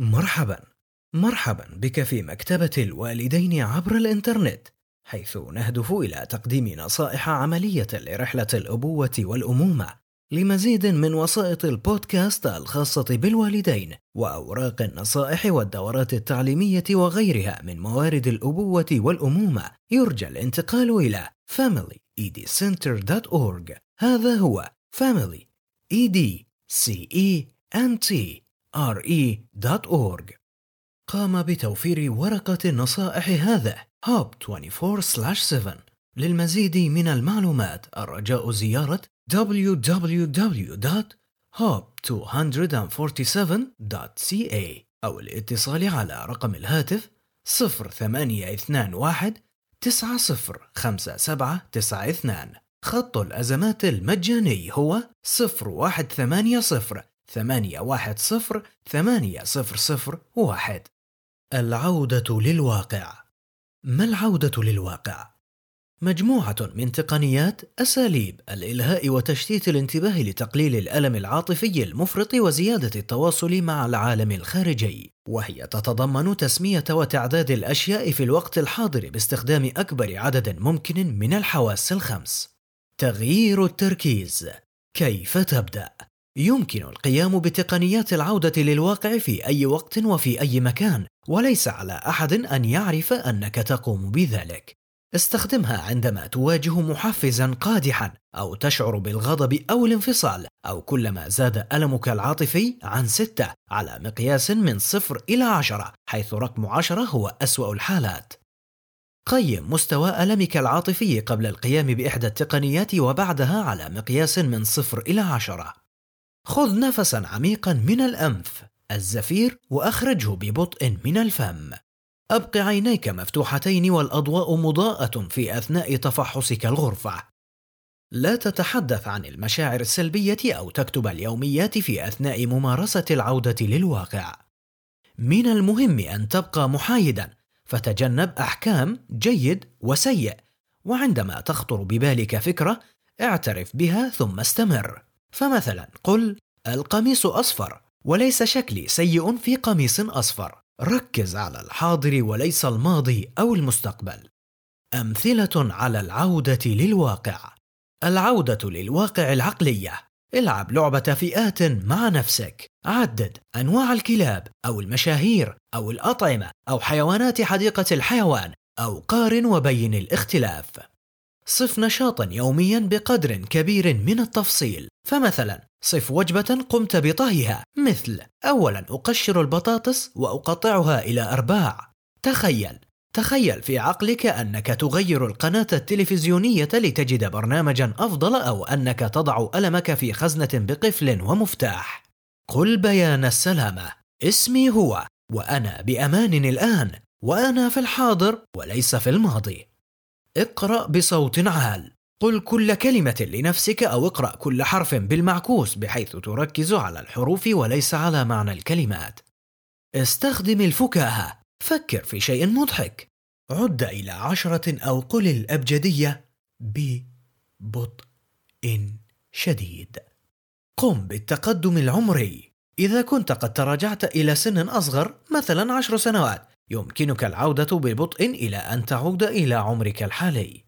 مرحبا. مرحبا بك في مكتبة الوالدين عبر الإنترنت حيث نهدف إلى تقديم نصائح عملية لرحلة الأبوة والأمومة لمزيد من وسائط البودكاست الخاصة بالوالدين وأوراق النصائح والدورات التعليمية وغيرها من موارد الأبوة والأمومة. يرجى الانتقال إلى familyedcenter.org هذا هو family e d c e n t r e.org قام بتوفير ورقة النصائح هذا هوب 24/7 للمزيد من المعلومات الرجاء زيارة www.hub247.ca أو الاتصال على رقم الهاتف 0821 905792 خط الأزمات المجاني هو 0180 810 8001 العودة للواقع ما العودة للواقع؟ مجموعة من تقنيات أساليب الإلهاء وتشتيت الانتباه لتقليل الألم العاطفي المفرط وزيادة التواصل مع العالم الخارجي، وهي تتضمن تسمية وتعداد الأشياء في الوقت الحاضر باستخدام أكبر عدد ممكن من الحواس الخمس. تغيير التركيز كيف تبدأ؟ يمكن القيام بتقنيات العودة للواقع في أي وقت وفي أي مكان، وليس على أحد أن يعرف أنك تقوم بذلك. استخدمها عندما تواجه محفزا قادحا أو تشعر بالغضب أو الانفصال أو كلما زاد ألمك العاطفي عن ستة على مقياس من صفر إلى عشرة حيث رقم عشرة هو أسوأ الحالات قيم مستوى ألمك العاطفي قبل القيام بإحدى التقنيات وبعدها على مقياس من صفر إلى عشرة خذ نفسا عميقا من الأنف الزفير وأخرجه ببطء من الفم أبق عينيك مفتوحتين والأضواء مضاءة في أثناء تفحصك الغرفة. لا تتحدث عن المشاعر السلبية أو تكتب اليوميات في أثناء ممارسة العودة للواقع. من المهم أن تبقى محايدا، فتجنب أحكام جيد وسيء، وعندما تخطر ببالك فكرة اعترف بها ثم استمر. فمثلا قل: القميص أصفر، وليس شكلي سيء في قميص أصفر. ركز على الحاضر وليس الماضي أو المستقبل. أمثلة على العودة للواقع. العودة للواقع العقلية. العب لعبة فئات مع نفسك. عدد أنواع الكلاب أو المشاهير أو الأطعمة أو حيوانات حديقة الحيوان أو قارن وبين الاختلاف. صف نشاطا يوميا بقدر كبير من التفصيل. فمثلا صف وجبة قمت بطهيها مثل أولا أقشر البطاطس وأقطعها إلى أرباع. تخيل تخيل في عقلك أنك تغير القناة التلفزيونية لتجد برنامجا أفضل أو أنك تضع ألمك في خزنة بقفل ومفتاح. قل بيان السلامة. اسمي هو وأنا بأمان الآن وأنا في الحاضر وليس في الماضي. اقرأ بصوت عال قل كل كلمة لنفسك أو اقرأ كل حرف بالمعكوس بحيث تركز على الحروف وليس على معنى الكلمات. استخدم الفكاهة، فكر في شيء مضحك. عد إلى عشرة أو قل الأبجدية ببطء شديد. قم بالتقدم العمري. إذا كنت قد تراجعت إلى سن أصغر مثلا عشر سنوات يمكنك العودة ببطء إلى أن تعود إلى عمرك الحالي.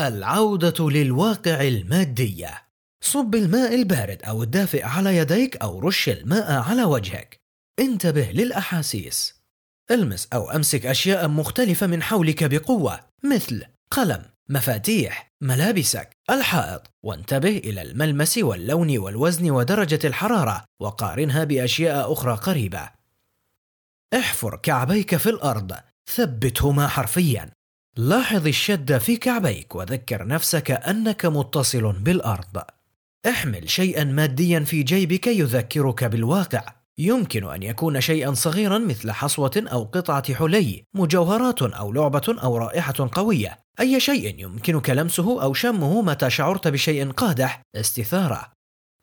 العودة للواقع المادية. صب الماء البارد أو الدافئ على يديك أو رش الماء على وجهك. انتبه للأحاسيس. المس أو أمسك أشياء مختلفة من حولك بقوة مثل قلم مفاتيح ملابسك الحائط. وانتبه إلى الملمس واللون والوزن ودرجة الحرارة وقارنها بأشياء أخرى قريبة. احفر كعبيك في الأرض. ثبتهما حرفيا. لاحظ الشد في كعبيك وذكر نفسك أنك متصل بالأرض. احمل شيئا ماديا في جيبك يذكرك بالواقع. يمكن أن يكون شيئا صغيرا مثل حصوة أو قطعة حلي مجوهرات أو لعبة أو رائحة قوية. أي شيء يمكنك لمسه أو شمه متى شعرت بشيء قادح. استثارة.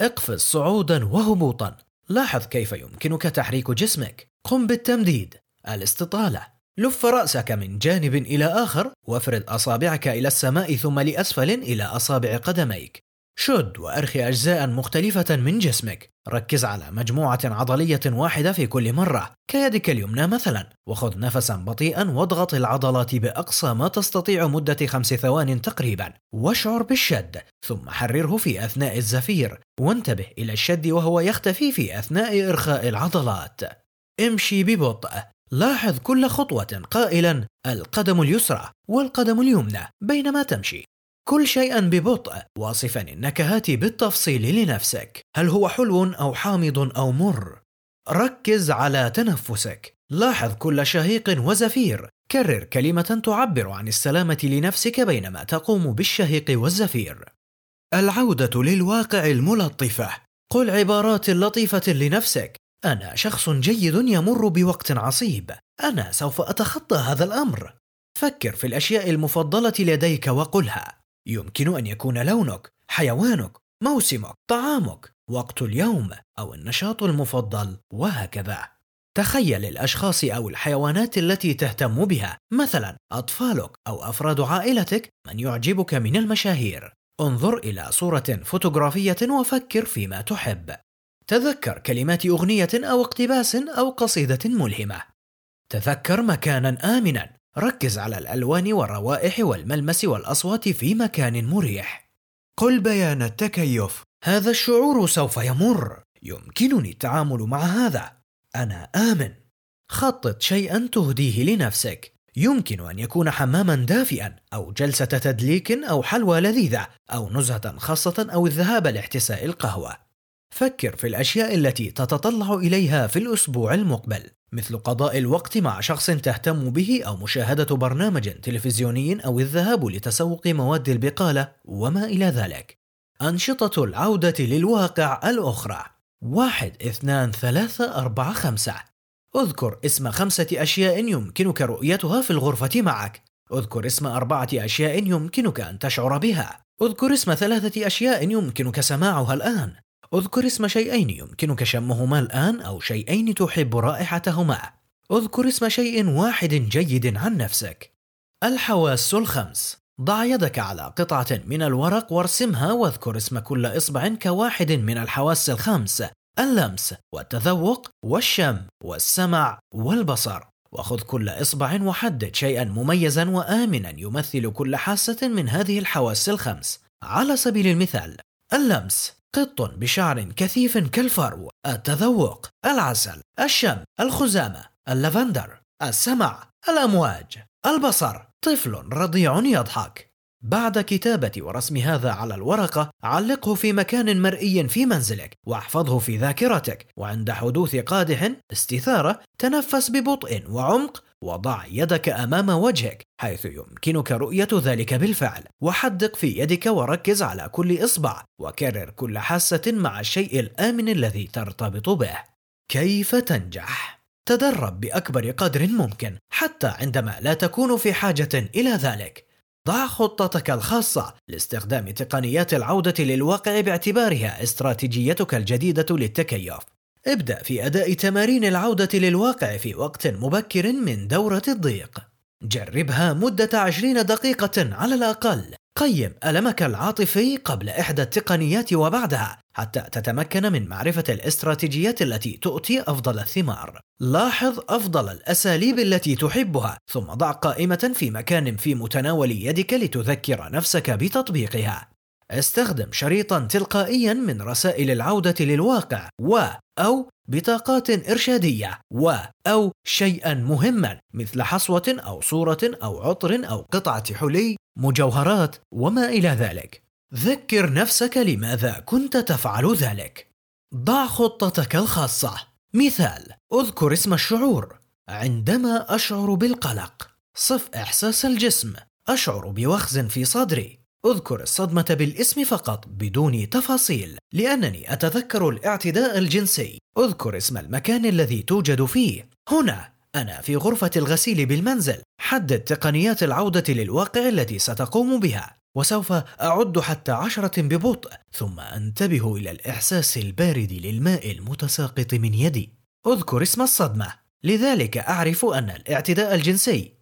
اقفز صعودا وهبوطا. لاحظ كيف يمكنك تحريك جسمك. قم بالتمديد. الاستطالة. لف رأسك من جانب إلى آخر وافرد أصابعك إلى السماء ثم لأسفل إلى أصابع قدميك. شد وأرخي أجزاء مختلفة من جسمك. ركز على مجموعة عضلية واحدة في كل مرة. كيدك اليمنى مثلا. وخذ نفسا بطيئا واضغط العضلات بأقصى ما تستطيع مدة خمس ثوان تقريبا. واشعر بالشد. ثم حرره في أثناء الزفير. وانتبه إلى الشد وهو يختفي في أثناء إرخاء العضلات. امشي ببطء. لاحظ كل خطوة قائلا القدم اليسرى والقدم اليمنى بينما تمشي. كل شيئا ببطء. واصفا النكهات بالتفصيل لنفسك. هل هو حلو أو حامض أو مر؟ ركز على تنفسك. لاحظ كل شهيق وزفير. كرر كلمة تعبر عن السلامة لنفسك بينما تقوم بالشهيق والزفير. العودة للواقع الملطفة. قل عبارات لطيفة لنفسك. أنا شخص جيد يمر بوقت عصيب أنا سوف أتخطى هذا الأمر فكر في الأشياء المفضلة لديك وقلها يمكن أن يكون لونك، حيوانك، موسمك، طعامك، وقت اليوم أو النشاط المفضل وهكذا. تخيل الأشخاص أو الحيوانات التي تهتم بها، مثلا أطفالك أو أفراد عائلتك من يعجبك من المشاهير. انظر إلى صورة فوتوغرافية وفكر فيما تحب. تذكر كلمات أغنية أو اقتباس أو قصيدة ملهمة. تذكر مكانا آمنا ركز على الألوان والروائح والملمس والأصوات في مكان مريح. قل بيان التكيف. هذا الشعور سوف يمر. يمكنني التعامل مع هذا. أنا آمن. خطط شيئا تهديه لنفسك. يمكن أن يكون حماما دافئا أو جلسة تدليك أو حلوى لذيذة أو نزهة خاصة أو الذهاب لاحتساء القهوة. فكر في الأشياء التي تتطلع إليها في الأسبوع المقبل. مثل قضاء الوقت مع شخص تهتم به أو مشاهدة برنامج تلفزيوني أو الذهاب لتسوق مواد البقالة وما إلى ذلك. أنشطة العودة للواقع الأخرى واحد اثنان ثلاثة أربعة خمسة أذكر اسم خمسة أشياء يمكنك رؤيتها في الغرفة معك أذكر اسم أربعة أشياء يمكنك أن تشعر بها أذكر اسم ثلاثة أشياء يمكنك سماعها الآن اذكر اسم شيئين يمكنك شمهما الآن أو شيئين تحب رائحتهما. اذكر اسم شيء واحد جيد عن نفسك. الحواس الخمس. ضع يدك على قطعة من الورق وارسمها واذكر اسم كل إصبع كواحد من الحواس الخمس. اللمس والتذوق والشم والسمع والبصر. وخذ كل إصبع وحدد شيئا مميزا وآمنا يمثل كل حاسة من هذه الحواس الخمس. على سبيل المثال اللمس. قط بشعر كثيف كالفرو التذوق العسل الشم الخزامة اللافندر السمع الأمواج البصر طفل رضيع يضحك. بعد كتابة ورسم هذا على الورقة علقه في مكان مرئي في منزلك واحفظه في ذاكرتك وعند حدوث قادح استثارة تنفس ببطء وعمق وضع يدك أمام وجهك حيث يمكنك رؤية ذلك بالفعل. وحدق في يدك وركز على كل إصبع وكرر كل حاسة مع الشيء الآمن الذي ترتبط به. كيف تنجح؟ تدرب بأكبر قدر ممكن حتى عندما لا تكون في حاجة إلى ذلك. ضع خطتك الخاصة لاستخدام تقنيات العودة للواقع باعتبارها استراتيجيتك الجديدة للتكيف. ابدأ في أداء تمارين العودة للواقع في وقت مبكر من دورة الضيق. جربها مدة عشرين دقيقة على الأقل. قيم ألمك العاطفي قبل إحدى التقنيات وبعدها حتى تتمكن من معرفة الاستراتيجيات التي تؤتي أفضل الثمار. لاحظ أفضل الأساليب التي تحبها ثم ضع قائمة في مكان في متناول يدك لتذكر نفسك بتطبيقها. استخدم شريطا تلقائيا من رسائل العودة للواقع و أو بطاقات إرشادية و أو شيئا مهما مثل حصوة أو صورة أو عطر أو قطعة حلي مجوهرات وما إلى ذلك. ذكر نفسك لماذا كنت تفعل ذلك. ضع خطتك الخاصة. مثال اذكر اسم الشعور. عندما أشعر بالقلق. صف إحساس الجسم. أشعر بوخز في صدري. أذكر الصدمة بالاسم فقط بدون تفاصيل لأنني أتذكر الاعتداء الجنسي. أذكر اسم المكان الذي توجد فيه. هنا أنا في غرفة الغسيل بالمنزل. حدد تقنيات العودة للواقع التي ستقوم بها. وسوف أعد حتى عشرة ببطء ثم أنتبه إلى الإحساس البارد للماء المتساقط من يدي. أذكر اسم الصدمة. لذلك أعرف أن الاعتداء الجنسي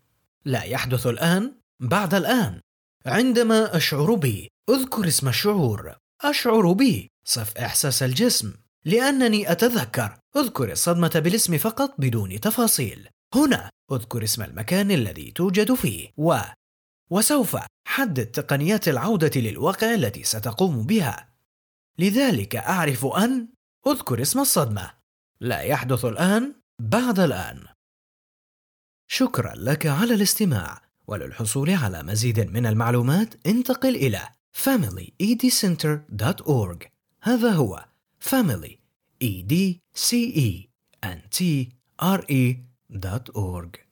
لا يحدث الآن بعد الآن. عندما أشعر بي أذكر اسم الشعور أشعر به صف إحساس الجسم. لأنني أتذكر أذكر الصدمة بالاسم فقط بدون تفاصيل. هنا أذكر اسم المكان الذي توجد فيه. و وسوف حدد تقنيات العودة للواقع التي ستقوم بها. لذلك أعرف أن أذكر اسم الصدمة. لا يحدث الآن بعد الآن. شكرا لك على الاستماع. وللحصول على مزيد من المعلومات انتقل إلى familyedcenter.org هذا هو family e d c e n t r e org.